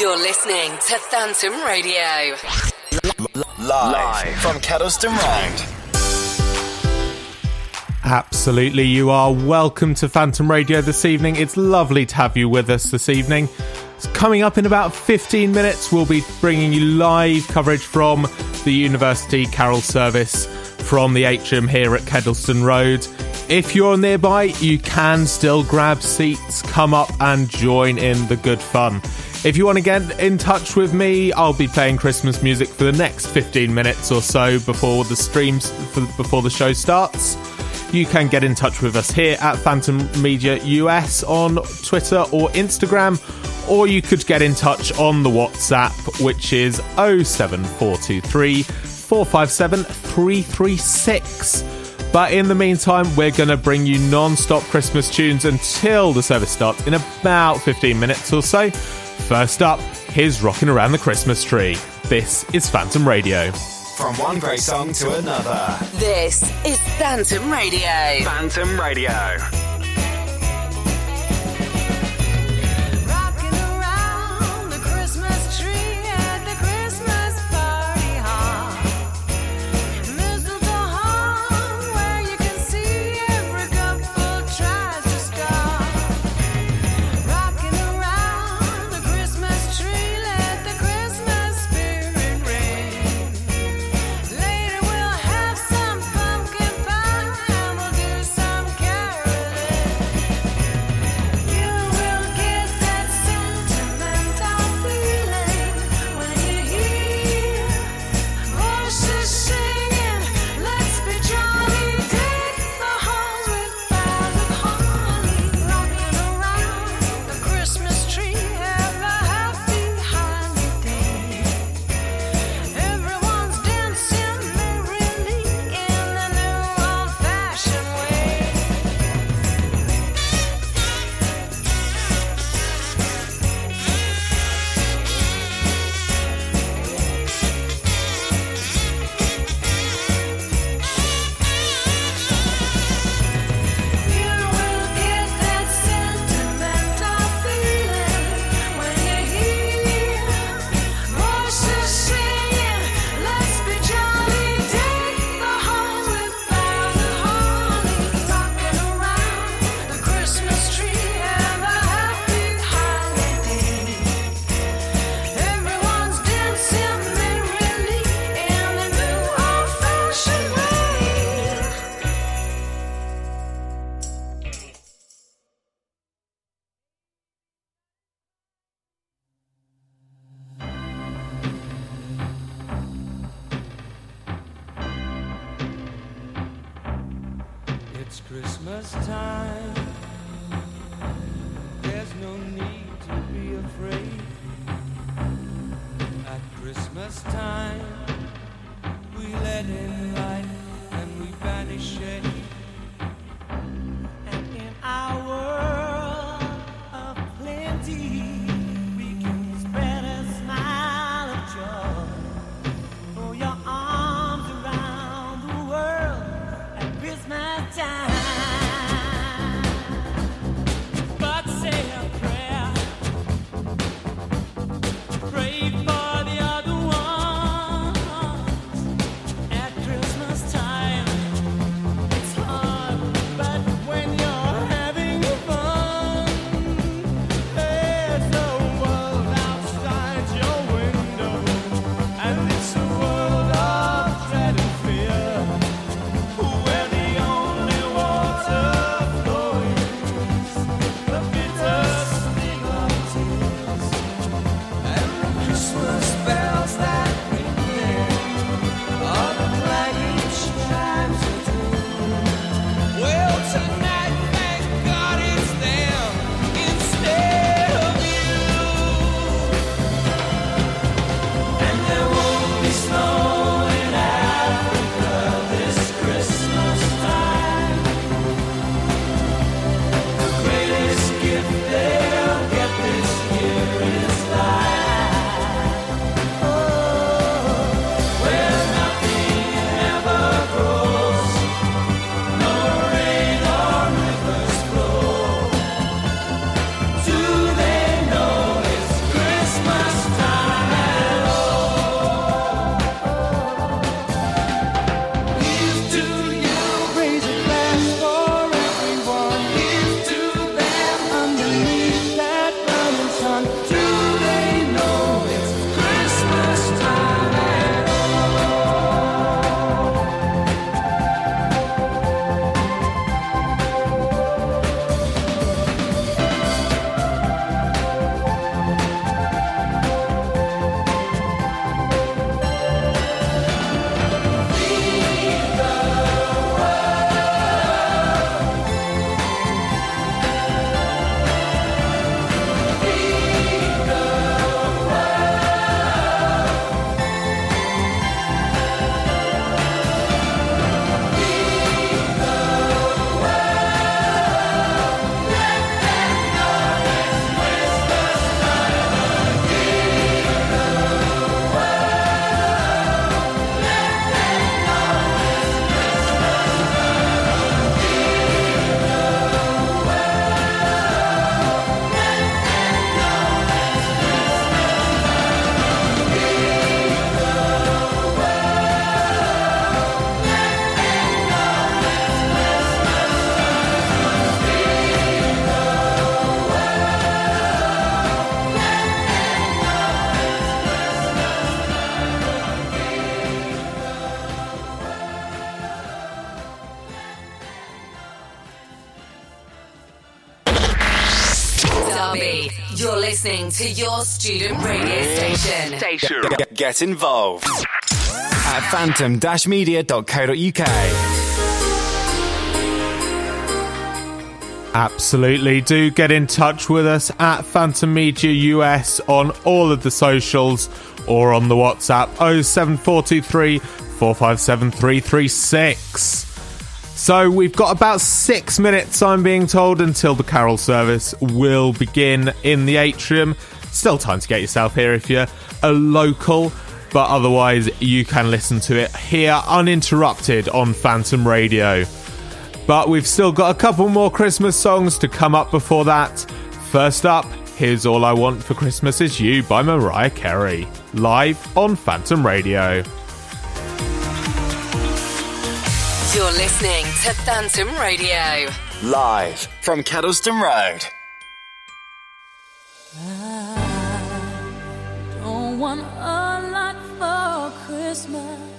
You're listening to Phantom Radio. Live, Live. from Kedleston Road. Absolutely, you are welcome to Phantom Radio this evening. It's lovely to have you with us this evening. Coming up in about 15 minutes, we'll be bringing you live coverage from the University Carol Service from the atrium here at Kedleston Road. If you're nearby, you can still grab seats, come up and join in the good fun. If you want to get in touch with me, I'll be playing Christmas music for the next 15 minutes or so before the streams before the show starts. You can get in touch with us here at Phantom Media US on Twitter or Instagram, or you could get in touch on the WhatsApp, which is 07423 457 336. But in the meantime, we're going to bring you non stop Christmas tunes until the service starts in about 15 minutes or so. First up, here's Rocking Around the Christmas Tree. This is Phantom Radio. From one great song to another. This is Phantom Radio. Phantom Radio. listening to your student radio station. station. Get, get involved at phantom-media.co.uk. Absolutely. Do get in touch with us at Phantom Media US on all of the socials or on the WhatsApp 07423 457336. So we've got about six minutes, I'm being told, until the carol service will begin in the atrium. Still time to get yourself here if you're a local, but otherwise you can listen to it here uninterrupted on Phantom Radio. But we've still got a couple more Christmas songs to come up before that. First up, here's All I Want for Christmas Is You by Mariah Carey, live on Phantom Radio. You're listening to Phantom Radio, live from Kedleston Road. I don't want a lot for Christmas.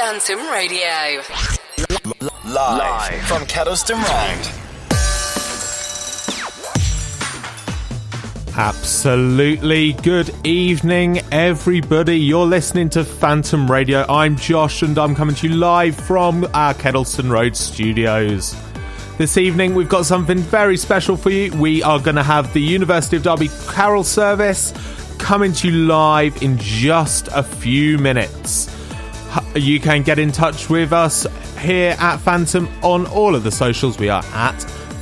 Phantom Radio. Live, Live. from Kedleston Road. Absolutely. Good evening, everybody. You're listening to Phantom Radio. I'm Josh, and I'm coming to you live from our Kedleston Road studios. This evening, we've got something very special for you. We are going to have the University of Derby Carol Service coming to you live in just a few minutes. You can get in touch with us here at Phantom on all of the socials. We are at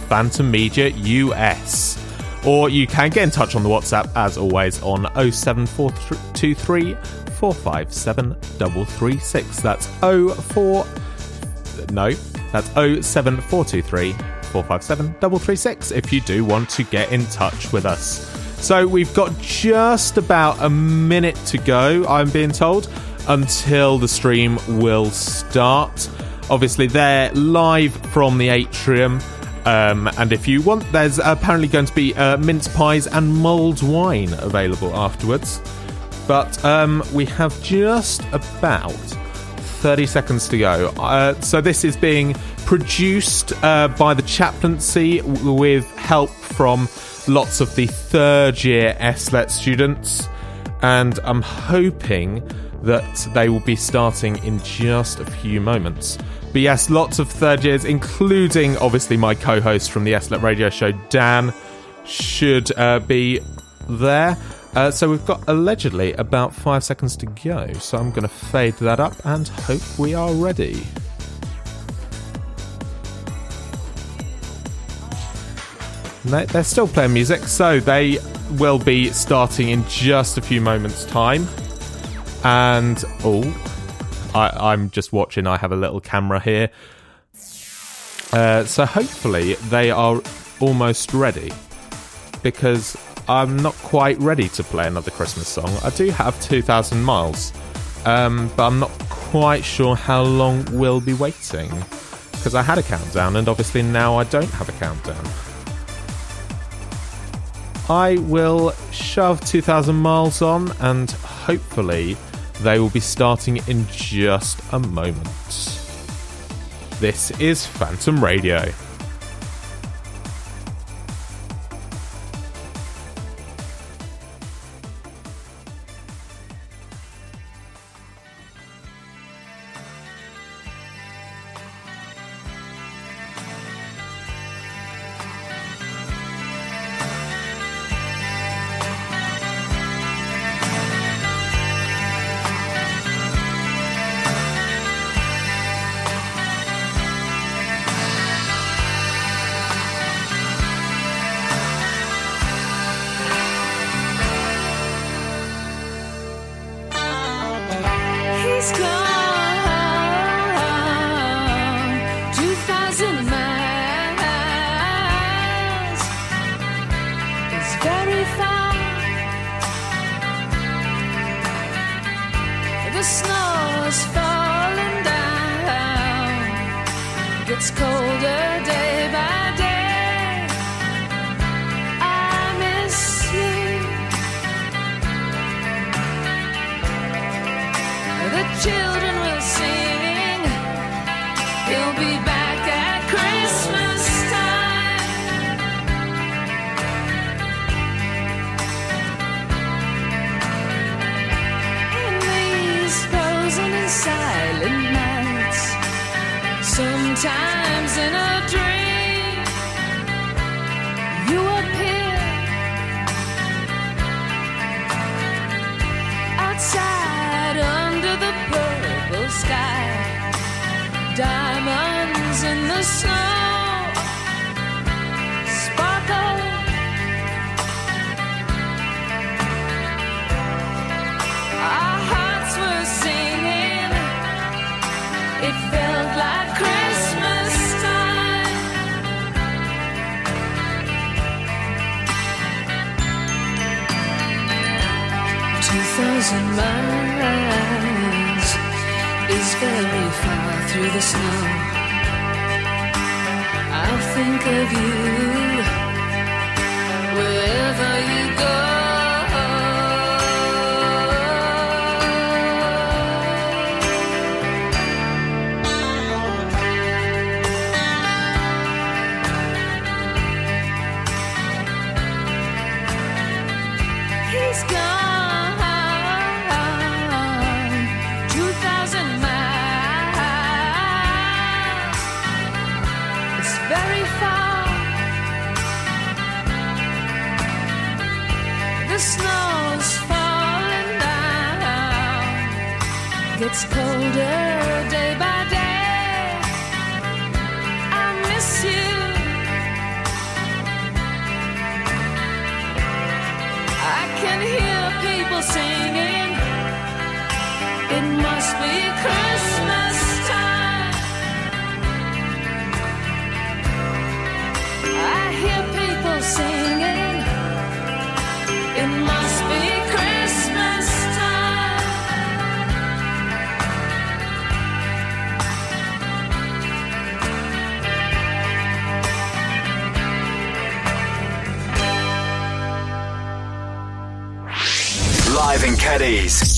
Phantom Media US. Or you can get in touch on the WhatsApp as always on 07423 457 336. That's 04 no, that's 07423 457 336 if you do want to get in touch with us. So we've got just about a minute to go, I'm being told, until the stream will start. Obviously, they're live from the atrium. Um, and if you want, there's apparently going to be uh, mince pies and mulled wine available afterwards. But um, we have just about 30 seconds to go. Uh, so this is being produced uh, by the chaplaincy with help from lots of the third year SLET students. And I'm hoping that they will be starting in just a few moments. But yes, lots of third years, including obviously my co host from the SLET radio show, Dan, should uh, be there. Uh, so we've got allegedly about five seconds to go. So I'm going to fade that up and hope we are ready. They're still playing music, so they will be starting in just a few moments' time. And oh, I, I'm just watching. I have a little camera here, uh, so hopefully they are almost ready. Because I'm not quite ready to play another Christmas song. I do have 2,000 miles, um, but I'm not quite sure how long we'll be waiting. Because I had a countdown, and obviously now I don't have a countdown. I will shove 2,000 miles on, and hopefully they will be starting in just a moment. This is Phantom Radio.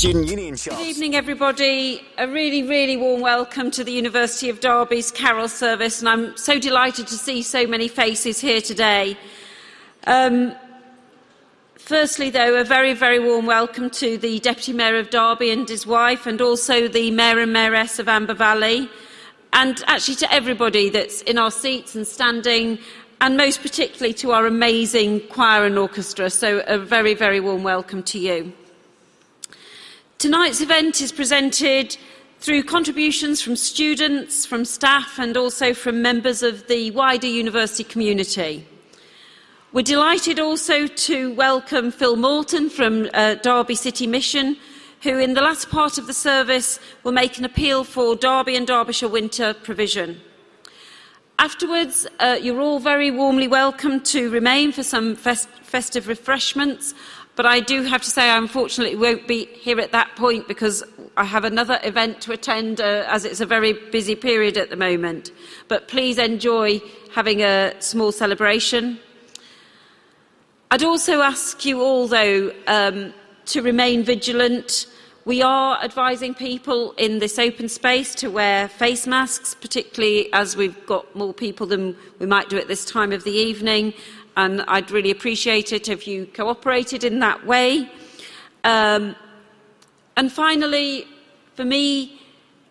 Student Union Good evening, everybody. A really, really warm welcome to the University of Derby's Carol Service, and I'm so delighted to see so many faces here today. Um, firstly, though, a very, very warm welcome to the Deputy Mayor of Derby and his wife, and also the Mayor and Mayoress of Amber Valley, and actually to everybody that's in our seats and standing, and most particularly to our amazing choir and orchestra. So, a very, very warm welcome to you. Tonight's event is presented through contributions from students, from staff, and also from members of the wider university community. We're delighted also to welcome Phil Morton from uh, Derby City Mission, who in the last part of the service will make an appeal for Derby and Derbyshire winter provision. Afterwards, uh, you're all very warmly welcome to remain for some fest- festive refreshments. But I do have to say, I unfortunately won't be here at that point because I have another event to attend uh, as it's a very busy period at the moment. But please enjoy having a small celebration. I'd also ask you all, though, um, to remain vigilant. We are advising people in this open space to wear face masks, particularly as we've got more people than we might do at this time of the evening. And I'd really appreciate it if you cooperated in that way. Um, and finally, for me,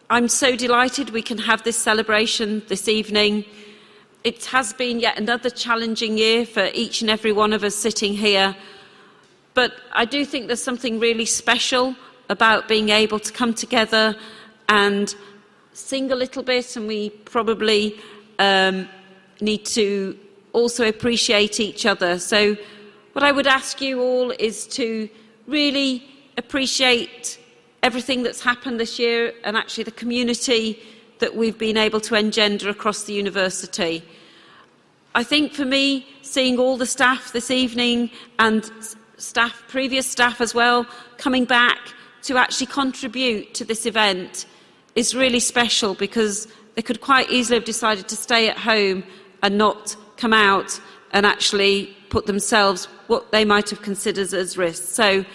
I'm so delighted we can have this celebration this evening. It has been yet another challenging year for each and every one of us sitting here. But I do think there's something really special about being able to come together and sing a little bit, and we probably um, need to also appreciate each other. So, what I would ask you all is to really appreciate everything that's happened this year and actually the community that we've been able to engender across the university. I think for me, seeing all the staff this evening and staff, previous staff as well, coming back to actually contribute to this event is really special because they could quite easily have decided to stay at home and not come out and actually put themselves what they might have considered as risks. So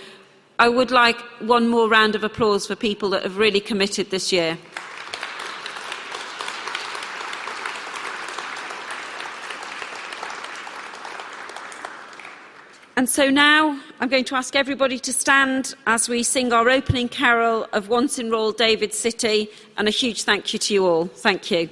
I would like one more round of applause for people that have really committed this year. And so now I'm going to ask everybody to stand as we sing our opening carol of Once in Royal David City, and a huge thank you to you all. Thank you.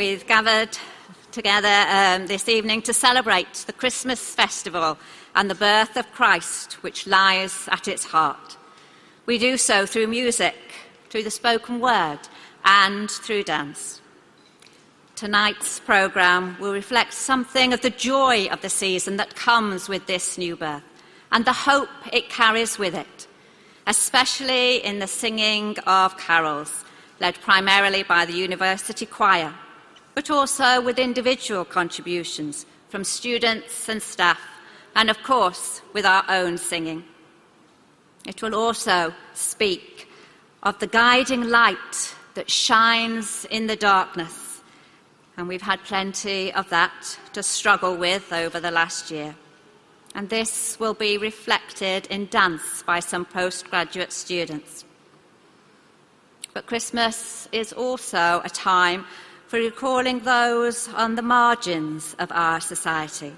We've gathered together um, this evening to celebrate the Christmas festival and the birth of Christ, which lies at its heart. We do so through music, through the spoken word, and through dance. Tonight's programme will reflect something of the joy of the season that comes with this new birth and the hope it carries with it, especially in the singing of carols, led primarily by the University Choir, but also with individual contributions from students and staff, and of course with our own singing. It will also speak of the guiding light that shines in the darkness, and we've had plenty of that to struggle with over the last year. And this will be reflected in dance by some postgraduate students. But Christmas is also a time for recalling those on the margins of our society,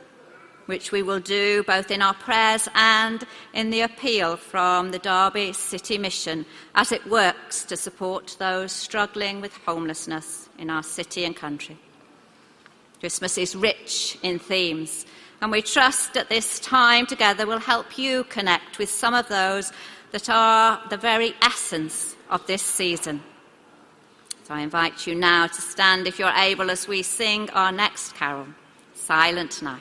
which we will do both in our prayers and in the appeal from the Derby City Mission as it works to support those struggling with homelessness in our city and country. Christmas is rich in themes, and we trust that this time together will help you connect with some of those that are the very essence of this season. I invite you now to stand, if you're able, as we sing our next carol, Silent Night.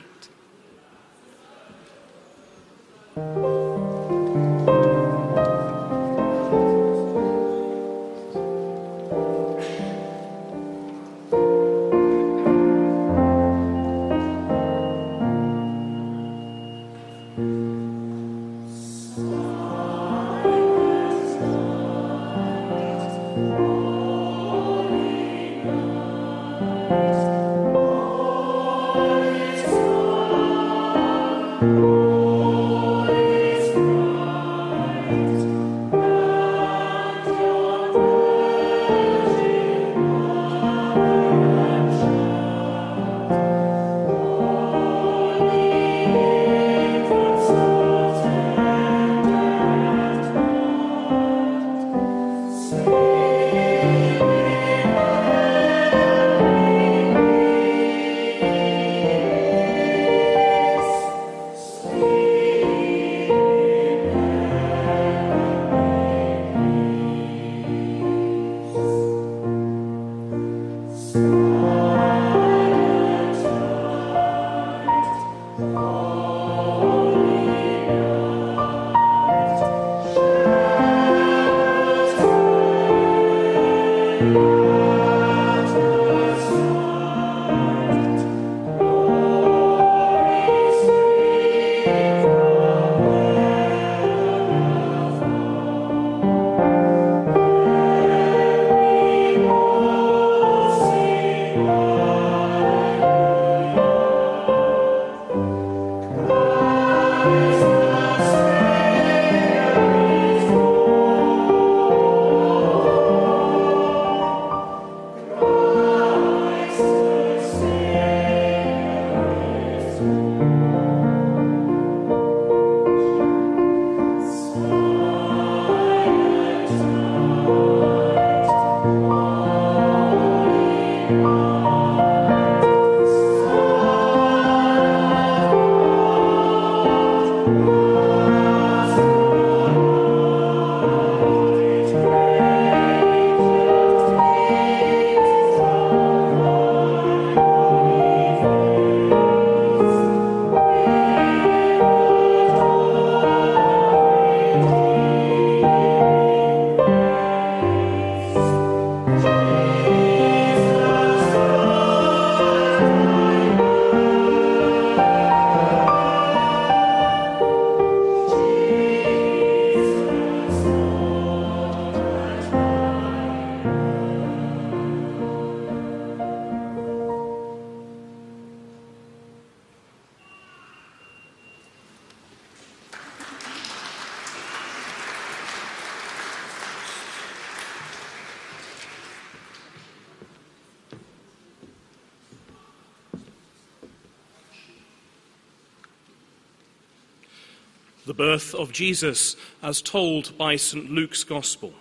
The birth of Jesus as told by St. Luke's Gospel.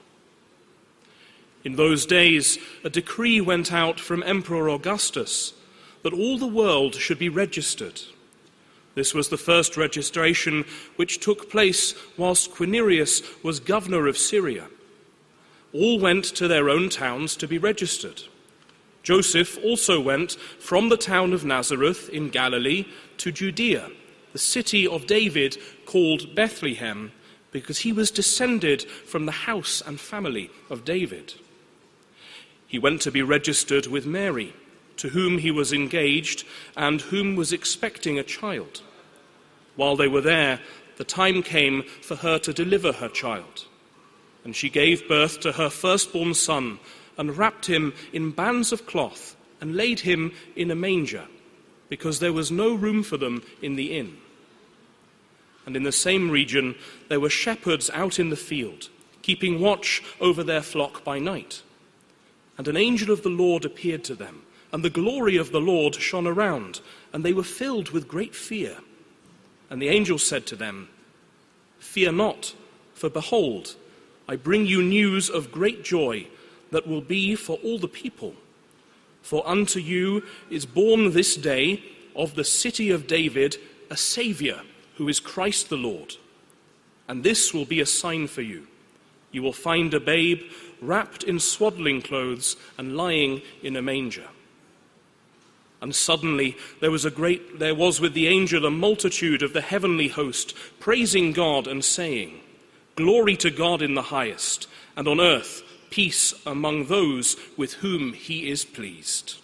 In those days, a decree went out from Emperor Augustus that all the world should be registered. This was the first registration which took place whilst Quirinius was governor of Syria. All went to their own towns to be registered. Joseph also went from the town of Nazareth in Galilee to Judea, the city of David called Bethlehem, because he was descended from the house and family of David. He went to be registered with Mary, to whom he was engaged and whom was expecting a child. While they were there, the time came for her to deliver her child. And she gave birth to her firstborn son and wrapped him in bands of cloth and laid him in a manger, because there was no room for them in the inn. And in the same region there were shepherds out in the field, keeping watch over their flock by night. And an angel of the Lord appeared to them, and the glory of the Lord shone around, and they were filled with great fear. And the angel said to them, Fear not, for behold, I bring you news of great joy that will be for all the people. For unto you is born this day of the city of David a Saviour, who is Christ the Lord. And this will be a sign for you. You will find a babe wrapped in swaddling clothes and lying in a manger. And suddenly there was a great there was with the angel a multitude of the heavenly host praising God and saying, Glory to God in the highest, and on earth peace among those with whom he is pleased.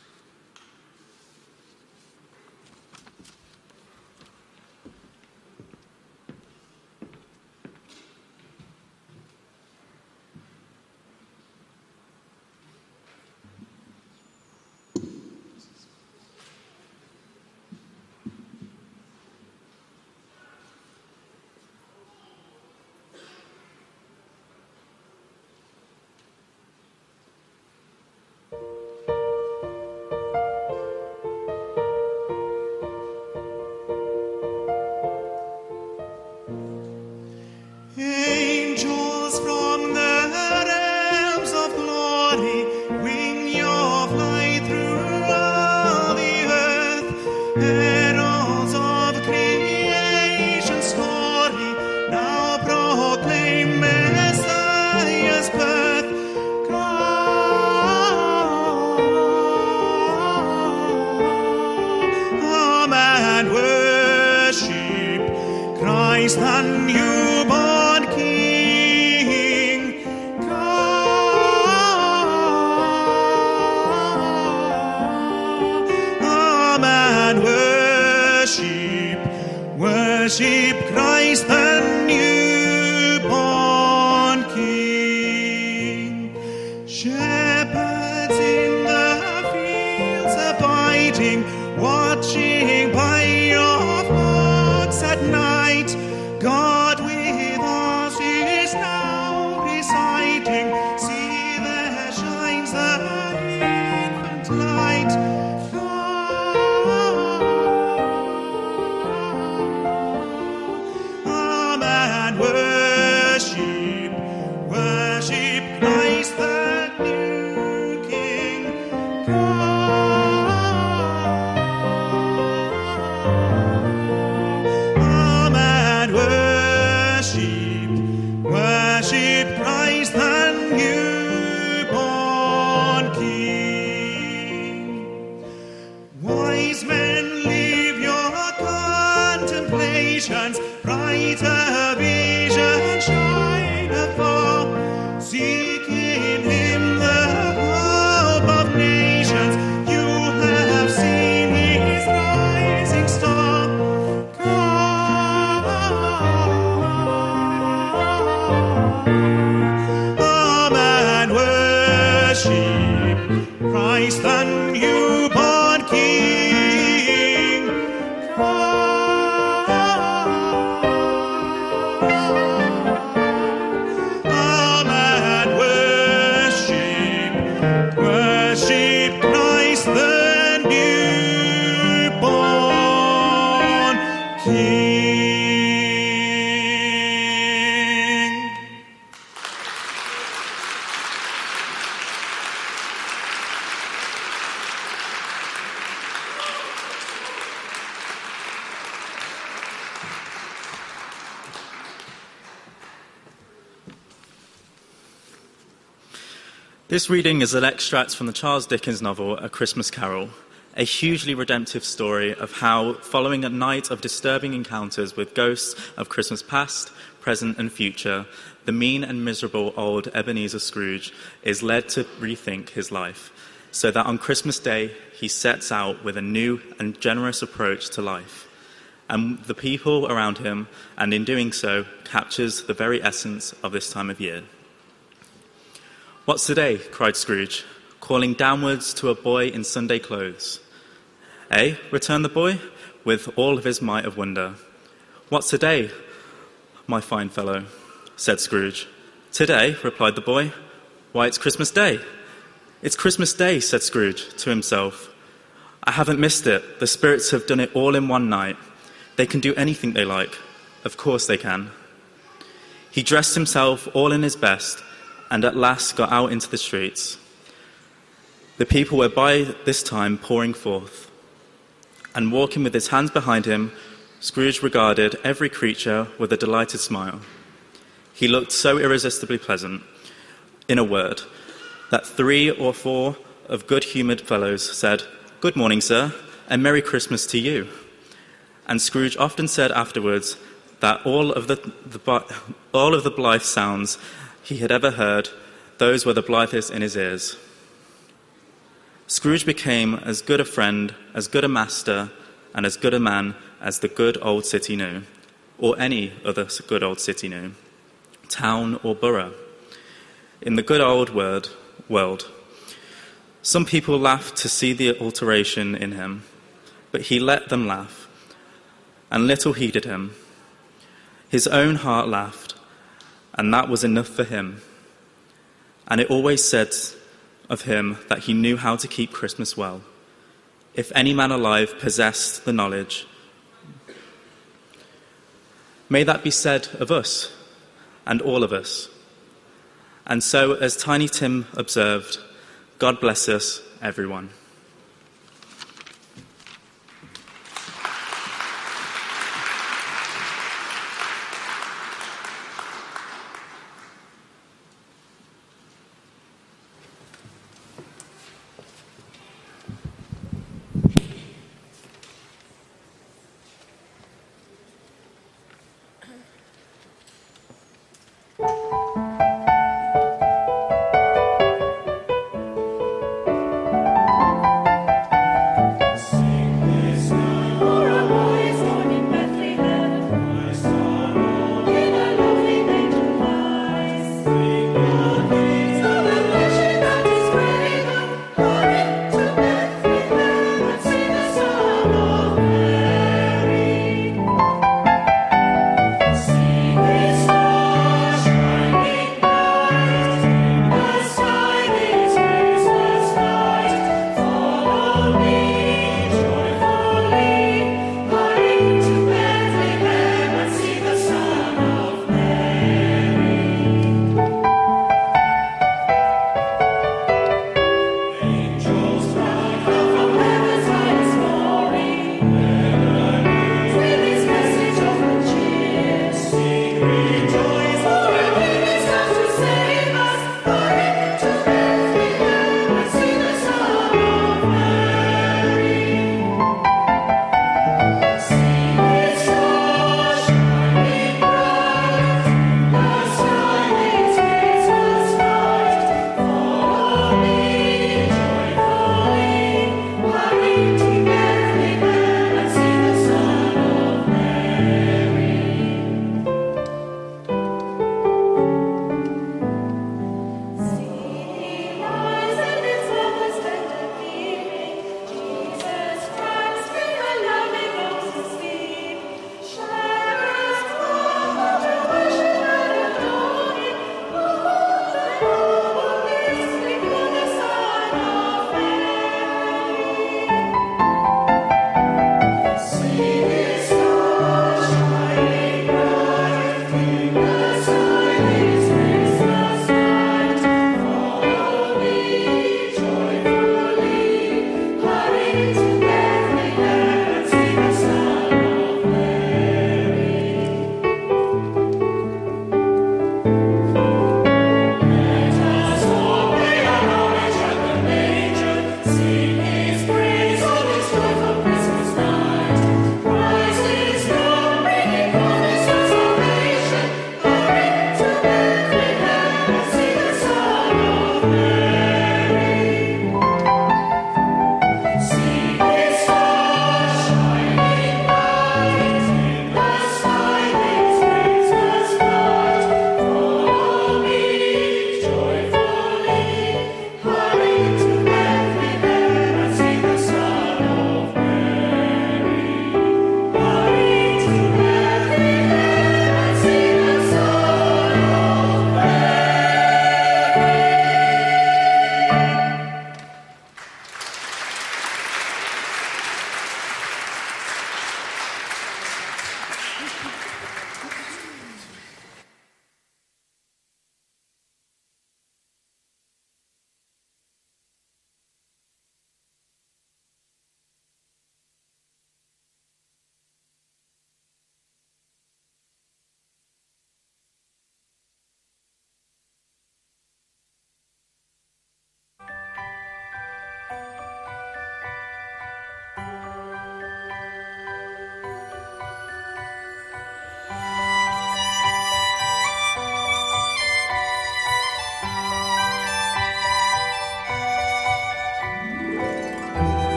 This reading is an extract from the Charles Dickens novel A Christmas Carol, a hugely redemptive story of how, following a night of disturbing encounters with ghosts of Christmas past, present, and future, the mean and miserable old Ebenezer Scrooge is led to rethink his life, so that on Christmas Day he sets out with a new and generous approach to life. And the people around him, and in doing so, captures the very essence of this time of year. What's today? cried Scrooge, calling downwards to a boy in Sunday clothes. Eh? returned the boy, with all of his might of wonder. What's today, my fine fellow? said Scrooge. Today, replied the boy. Why, it's Christmas Day. It's Christmas Day, said Scrooge to himself. I haven't missed it. The spirits have done it all in one night. They can do anything they like. Of course they can. He dressed himself all in his best and at last got out into the streets. The people were by this time pouring forth, and walking with his hands behind him, Scrooge regarded every creature with a delighted smile. He looked so irresistibly pleasant, in a word, that three or four of good humoured fellows said, Good morning, sir, and Merry Christmas to you. And Scrooge often said afterwards that all of the, the, all of the blithe sounds he had ever heard, those were the blithest in his ears. Scrooge became as good a friend, as good a master, and as good a man as the good old city knew, or any other good old city knew, town or borough. In the good old word, world, some people laughed to see the alteration in him, but he let them laugh, and little heeded him. His own heart laughed, and that was enough for him. And it always said of him that he knew how to keep Christmas well. If any man alive possessed the knowledge, may that be said of us and all of us. And so, as Tiny Tim observed, God bless us, everyone.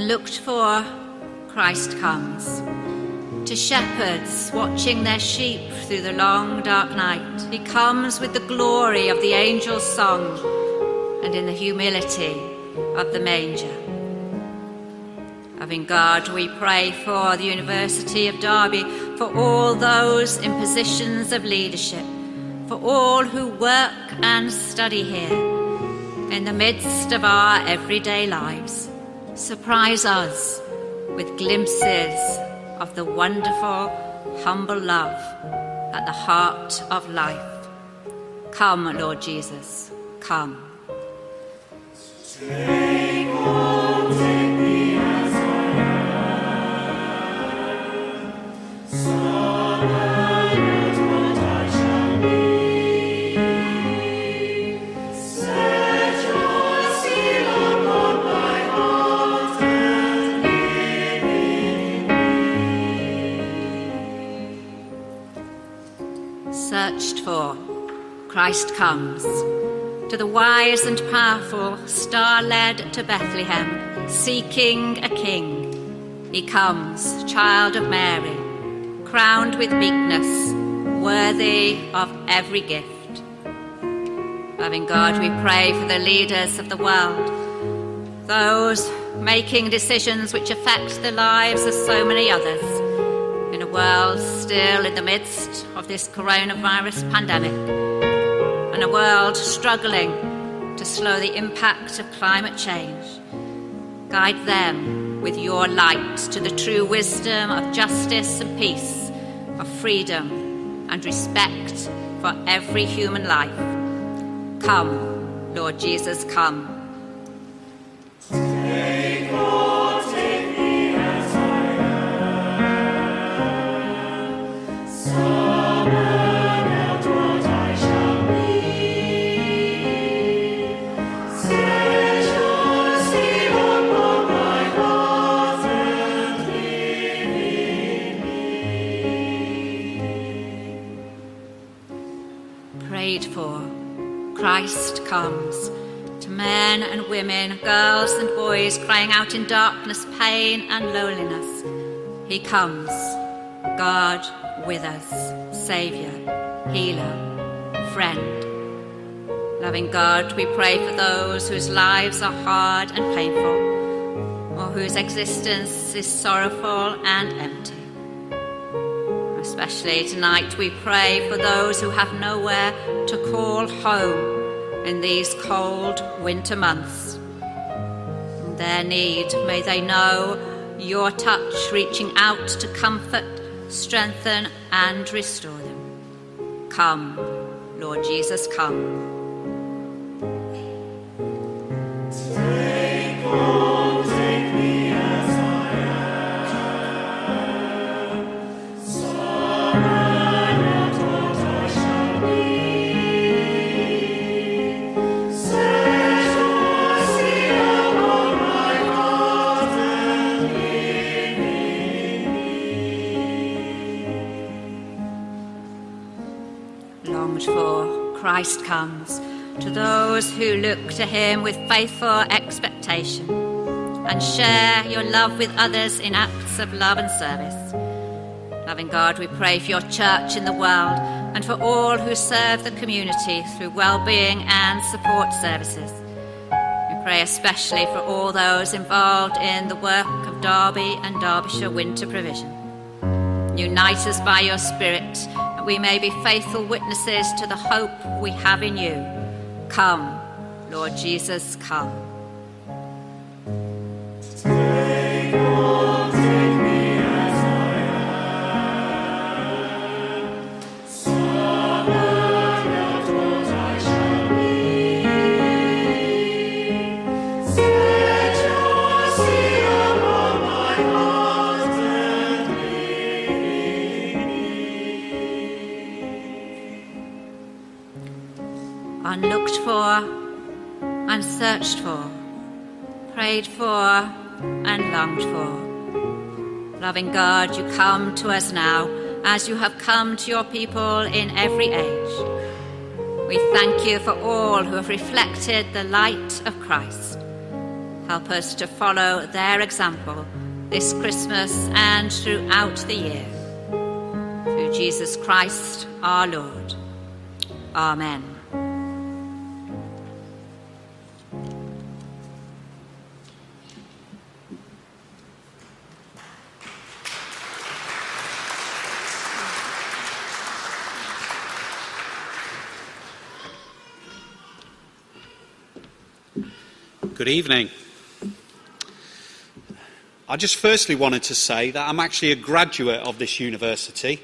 Unlooked for, Christ comes. To shepherds watching their sheep through the long dark night, he comes with the glory of the angel's song and in the humility of the manger. Loving God, we pray for the University of Derby, for all those in positions of leadership, for all who work and study here. In the midst of our everyday lives, surprise us with glimpses of the wonderful, humble love at the heart of life. Come, Lord Jesus, come. searched Christ comes. To the wise and powerful, star led to Bethlehem, seeking a king. He comes, child of Mary, crowned with meekness, worthy of every gift. Loving God, we pray for the leaders of the world, those making decisions which affect the lives of so many others in a world still in the midst of this coronavirus pandemic, and a world struggling to slow the impact of climate change. Guide them with your light to the true wisdom of justice and peace, of freedom and respect for every human life. Come, Lord Jesus, come. Christ comes to men and women, girls and boys crying out in darkness, pain, and loneliness. He comes, God with us, Saviour, Healer, Friend. Loving God, we pray for those whose lives are hard and painful, or whose existence is sorrowful and empty. Especially tonight, we pray for those who have nowhere to call home in these cold winter months. In their need, may they know your touch reaching out to comfort, strengthen, and restore them. Come, Lord Jesus, come. Christ comes to those who look to him with faithful expectation and share your love with others in acts of love and service. Loving God, we pray for your church in the world and for all who serve the community through well-being and support services. We pray especially for all those involved in the work of Derby and Derbyshire Winter Provision. Unite us by your Spirit, that we may be faithful witnesses to the hope we have in you. Come, Lord Jesus, come. Unlooked for and searched for, prayed for and longed for. Loving God, you come to us now as you have come to your people in every age. We thank you for all who have reflected the light of Christ. Help us to follow their example this Christmas and throughout the year. Through Jesus Christ our Lord. Amen. Good evening. I just firstly wanted to say that I'm actually a graduate of this university.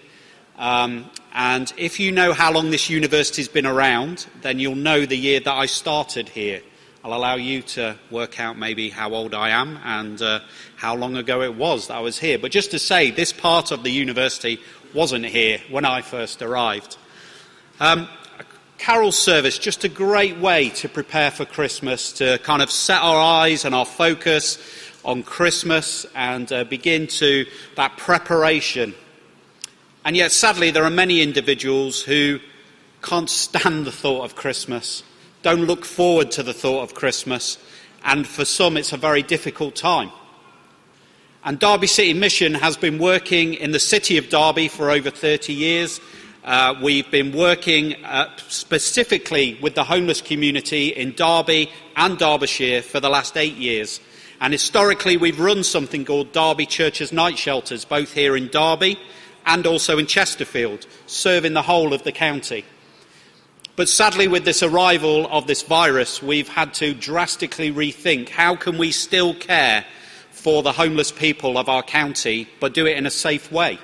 Um, and if you know how long this university's been around, then you'll know the year that I started here. I'll allow you to work out maybe how old I am and uh, how long ago it was that I was here. But just to say, this part of the university wasn't here when I first arrived. Um, carol service, just a great way to prepare for Christmas, to kind of set our eyes and our focus on Christmas and uh, begin to that preparation. And yet, sadly, there are many individuals who can't stand the thought of Christmas, don't look forward to the thought of Christmas, and for some, it's a very difficult time. And Derby City Mission has been working in the city of Derby for over 30 years. Uh, we've been working uh, specifically with the homeless community in Derby and Derbyshire for the last eight years. And historically, we've run something called Derby Churches Night Shelters, both here in Derby and also in Chesterfield, serving the whole of the county. But sadly, with this arrival of this virus, we've had to drastically rethink how can we still care for the homeless people of our county, but do it in a safe way.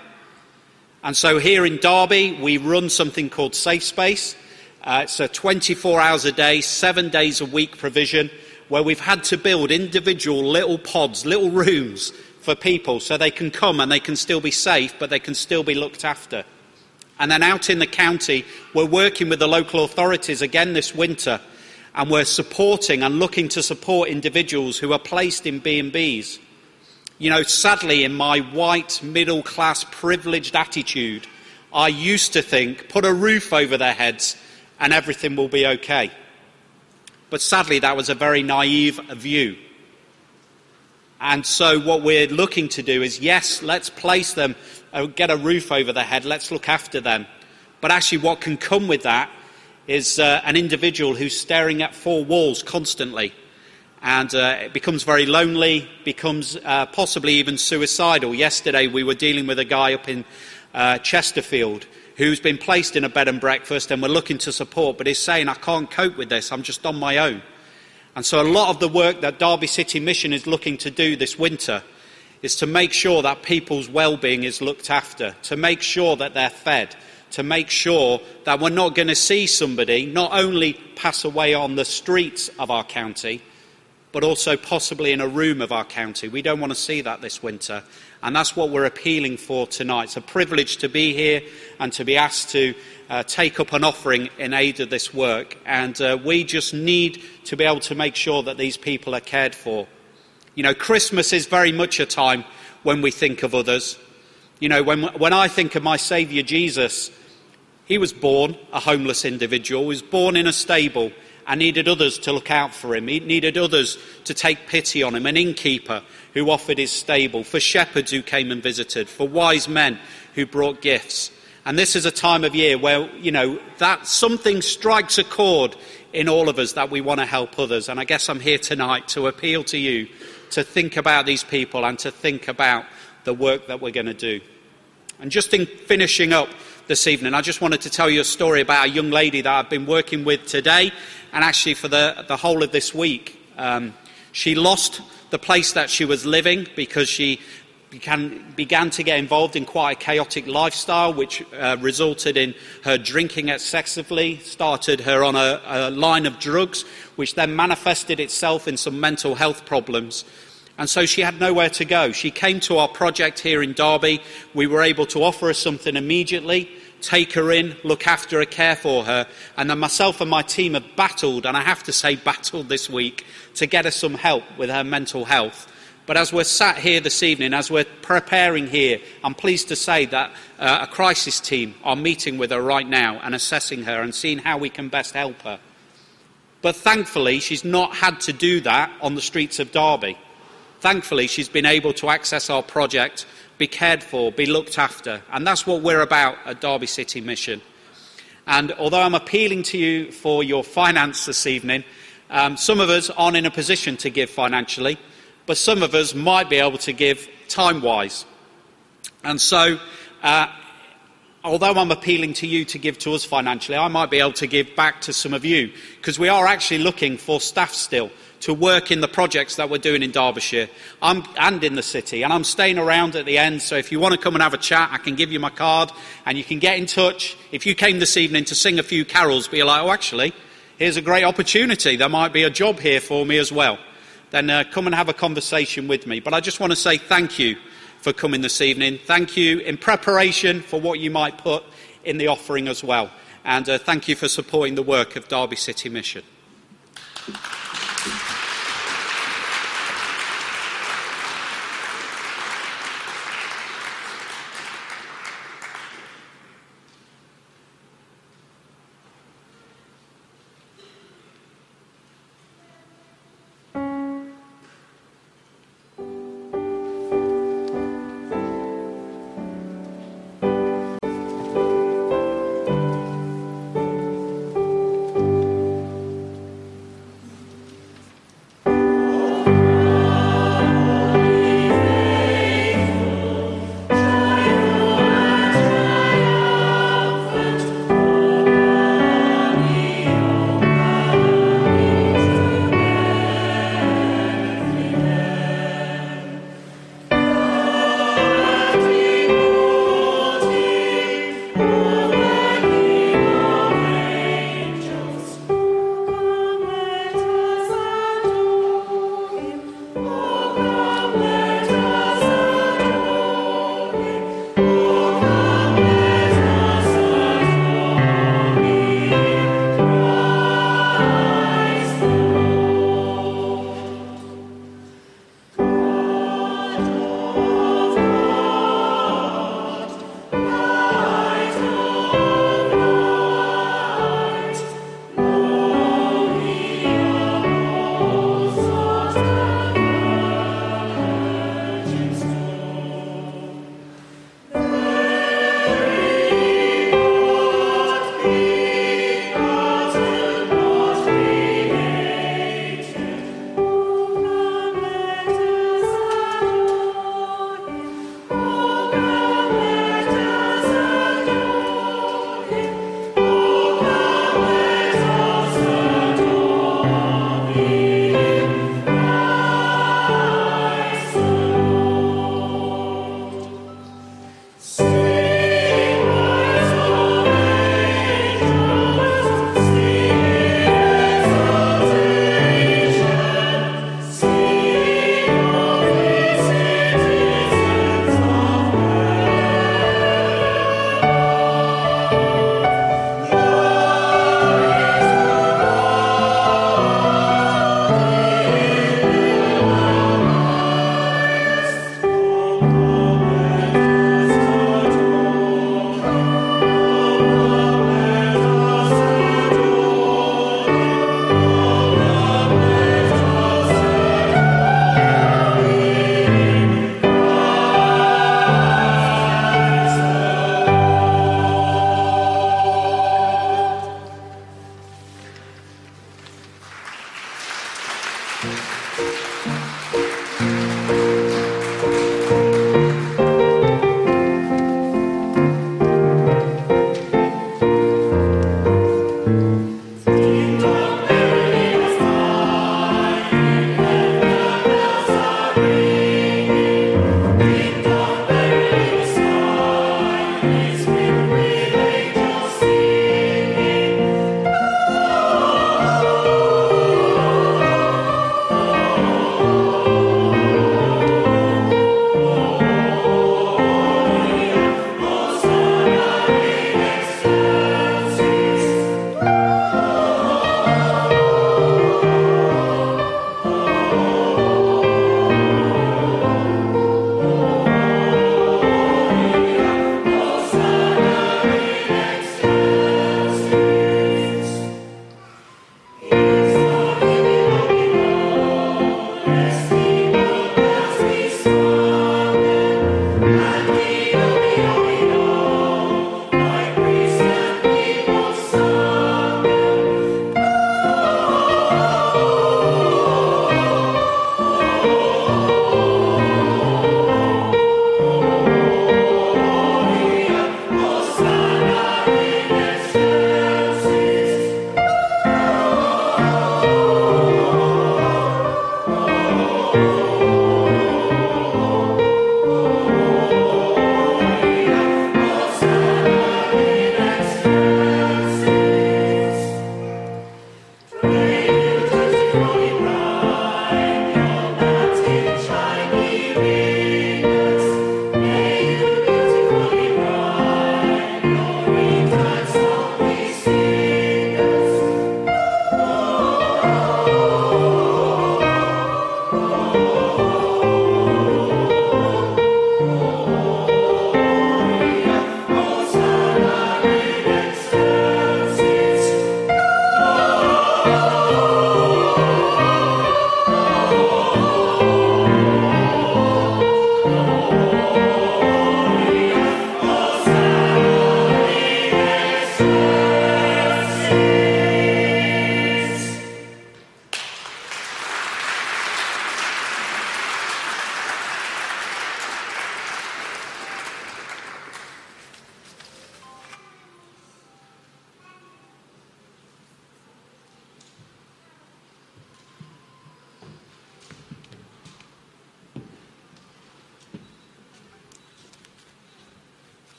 And so here in Derby, we run something called Safe Space. Uh, it's a 24 hours a day, seven days a week provision where we've had to build individual little pods, little rooms for people so they can come and they can still be safe, but they can still be looked after. And then out in the county, we're working with the local authorities again this winter, and we're supporting and looking to support individuals who are placed in B&Bs. You know, sadly, in my white, middle class, privileged attitude, I used to think put a roof over their heads and everything will be okay. But sadly, that was a very naive view. And so, what we're looking to do is yes, let's place them, uh, get a roof over their head, let's look after them. But actually, what can come with that is uh, an individual who's staring at four walls constantly. And uh, it becomes very lonely, becomes uh, possibly even suicidal. Yesterday, we were dealing with a guy up in uh, Chesterfield who's been placed in a bed and breakfast, and we're looking to support, but he's saying, I can't cope with this, I'm just on my own. And so, a lot of the work that Derby City Mission is looking to do this winter is to make sure that people's well-being is looked after, to make sure that they're fed, to make sure that we're not going to see somebody not only pass away on the streets of our county, but also possibly in a room of our county. We don't want to see that this winter. And that's what we're appealing for tonight. It's a privilege to be here and to be asked to uh, take up an offering in aid of this work. And uh, we just need to be able to make sure that these people are cared for. You know, Christmas is very much a time when we think of others. You know, when, when I think of my Saviour Jesus, he was born a homeless individual, he was born in a stable and needed others to look out for him. He needed others to take pity on him, an innkeeper who offered his stable, for shepherds who came and visited, for wise men who brought gifts. And this is a time of year where, you know, that something strikes a chord in all of us that we want to help others. And I guess I'm here tonight to appeal to you to think about these people and to think about the work that we're going to do. And just in finishing up this evening, I just wanted to tell you a story about a young lady that I've been working with today and actually for the, the whole of this week. Um, she lost the place that she was living because she began, began to get involved in quite a chaotic lifestyle, which uh, resulted in her drinking excessively, started her on a, a line of drugs, which then manifested itself in some mental health problems. And so she had nowhere to go. She came to our project here in Derby. We were able to offer her something immediately, take her in, look after her, care for her. And then myself and my team have battled, and I have to say, battled this week, to get her some help with her mental health. But as we're sat here this evening, as we're preparing here, I'm pleased to say that uh, a crisis team are meeting with her right now and assessing her and seeing how we can best help her. But thankfully, she's not had to do that on the streets of Derby. Thankfully, she's been able to access our project, be cared for, be looked after. And that's what we're about at Derby City Mission. And although I'm appealing to you for your finance this evening, um, some of us aren't in a position to give financially, but some of us might be able to give time wise. And so, uh, although I'm appealing to you to give to us financially, I might be able to give back to some of you because we are actually looking for staff still to work in the projects that we're doing in Derbyshire I'm, and in the city. And I'm staying around at the end, so if you want to come and have a chat, I can give you my card and you can get in touch. If you came this evening to sing a few carols, you're like, oh, actually, here's a great opportunity. There might be a job here for me as well. Then uh, come and have a conversation with me. But I just want to say thank you for coming this evening. Thank you in preparation for what you might put in the offering as well. And uh, thank you for supporting the work of Derby City Mission.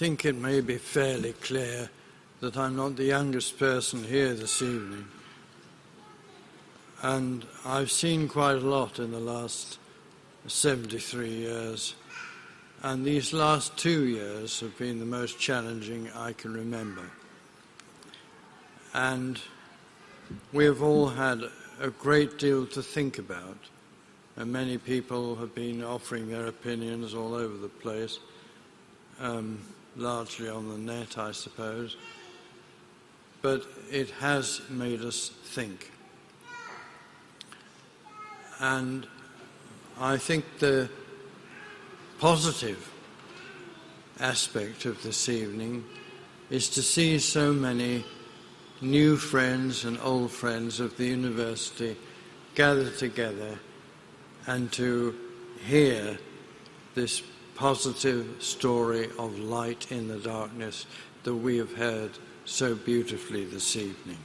Think it may be fairly clear that I'm not the youngest person here this evening. And I've seen quite a lot in the last 73 years. And these last two years have been the most challenging I can remember. And we have all had a great deal to think about. And many people have been offering their opinions all over the place, um, largely on the net, I suppose. But it has made us think. And I think the positive aspect of this evening is to see so many new friends and old friends of the university gather together and to hear this positive story of light in the darkness that we have heard so beautifully this evening.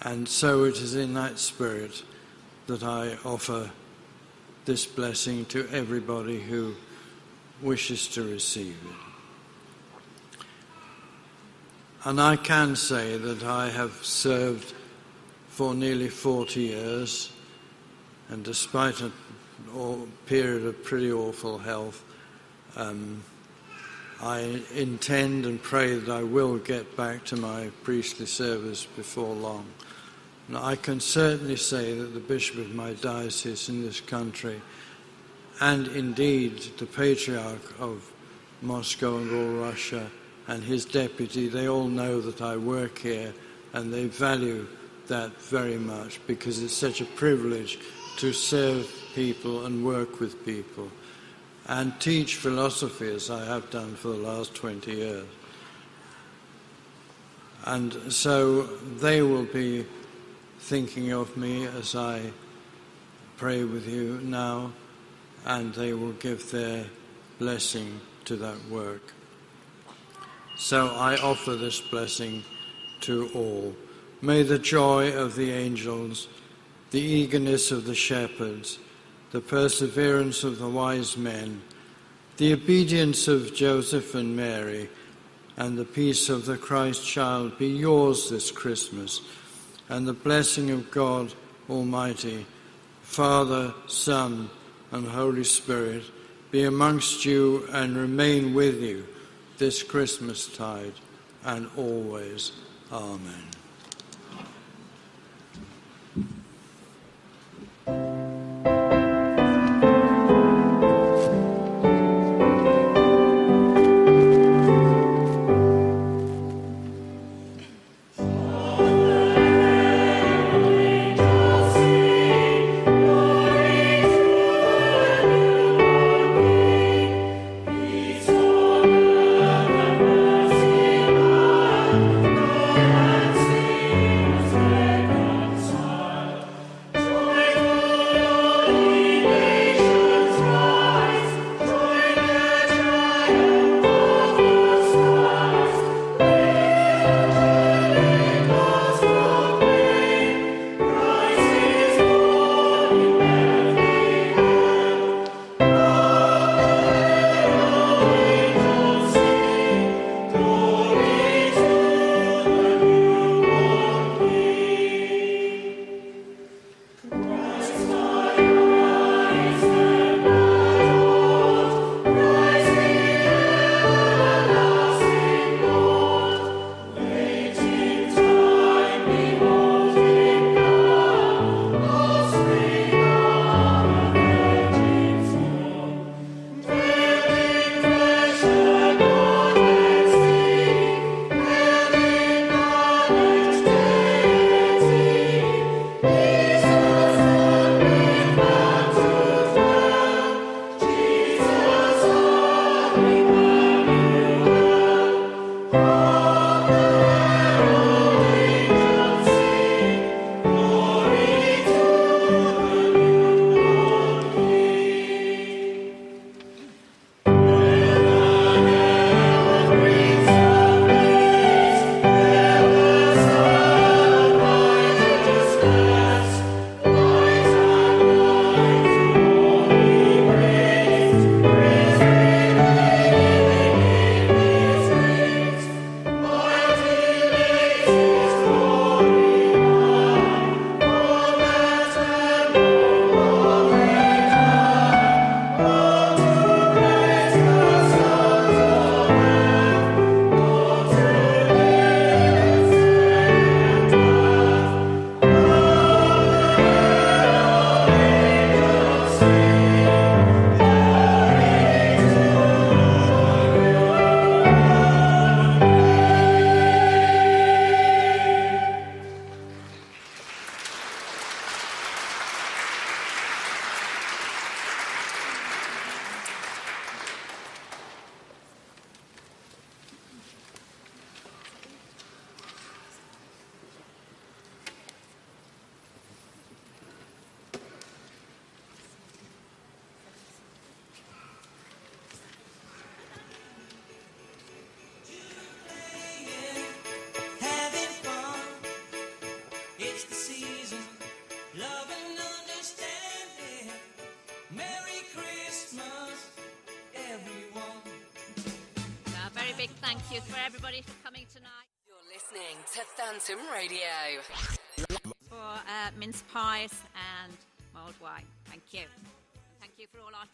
And so it is in that spirit that I offer this blessing to everybody who wishes to receive it. And I can say that I have served for nearly 40 years, and despite a period of pretty awful health, um, I intend and pray that I will get back to my priestly service before long. And I can certainly say that the bishop of my diocese in this country, and indeed the patriarch of Moscow and all Russia, and his deputy, they all know that I work here and they value that very much because it's such a privilege to serve people and work with people and teach philosophy as I have done for the last 20 years. And so they will be thinking of me as I pray with you now, and they will give their blessing to that work. So I offer this blessing to all. May the joy of the angels, the eagerness of the shepherds, the perseverance of the wise men, the obedience of Joseph and Mary, and the peace of the Christ child be yours this Christmas, and the blessing of God Almighty, Father, Son, and Holy Spirit be amongst you and remain with you this Christmas tide and always. Amen.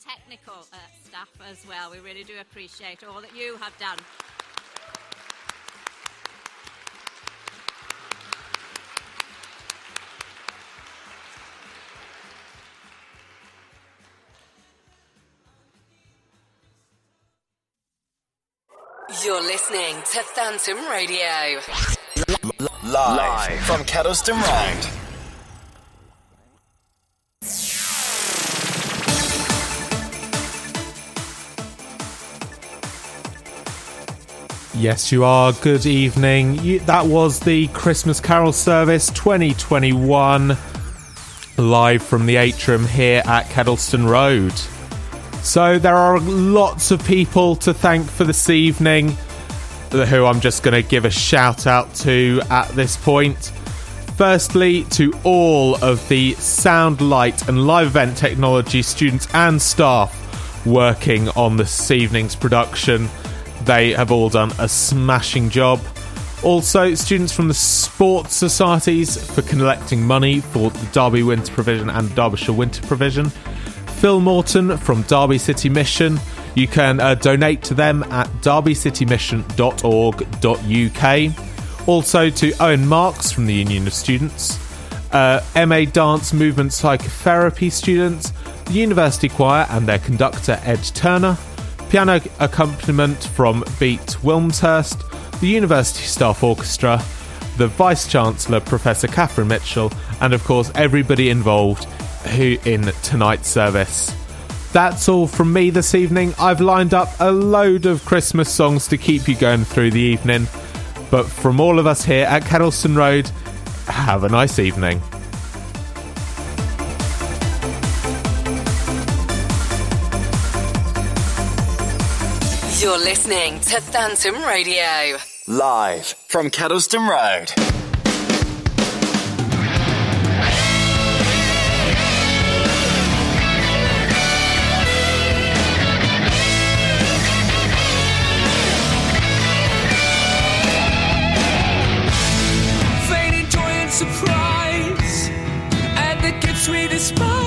Technical uh, staff as well. We really do appreciate all that you have done. You're listening to Phantom Radio. Live, Live. from Kedleston Road. Yes, you are. Good evening. That was the Christmas Carol Service 2021 live from the atrium here at Kedleston Road. So, there are lots of people to thank for this evening, who I'm just going to give a shout out to at this point. Firstly, to all of the sound, light, and live event technology students and staff working on this evening's production. They have all done a smashing job. Also, students from the sports societies for collecting money for the Derby Winter Provision and Derbyshire Winter Provision. Phil Morton from Derby City Mission. You can uh, donate to them at derbycitymission.org.uk. Also to Owen Marks from the Union of Students. Uh, MA Dance Movement Psychotherapy students. The University Choir and their conductor Ed Turner piano accompaniment from Beat Wilmshurst, the University Staff Orchestra, the Vice Chancellor Professor Kathryn Mitchell, and of course everybody involved who in tonight's service. That's all from me this evening. I've lined up a load of Christmas songs to keep you going through the evening. But from all of us here at Kedleston Road, have a nice evening. You're listening to Phantom Radio. Live from Kedleston Road. Fading joy and surprise, and the gifts we despise.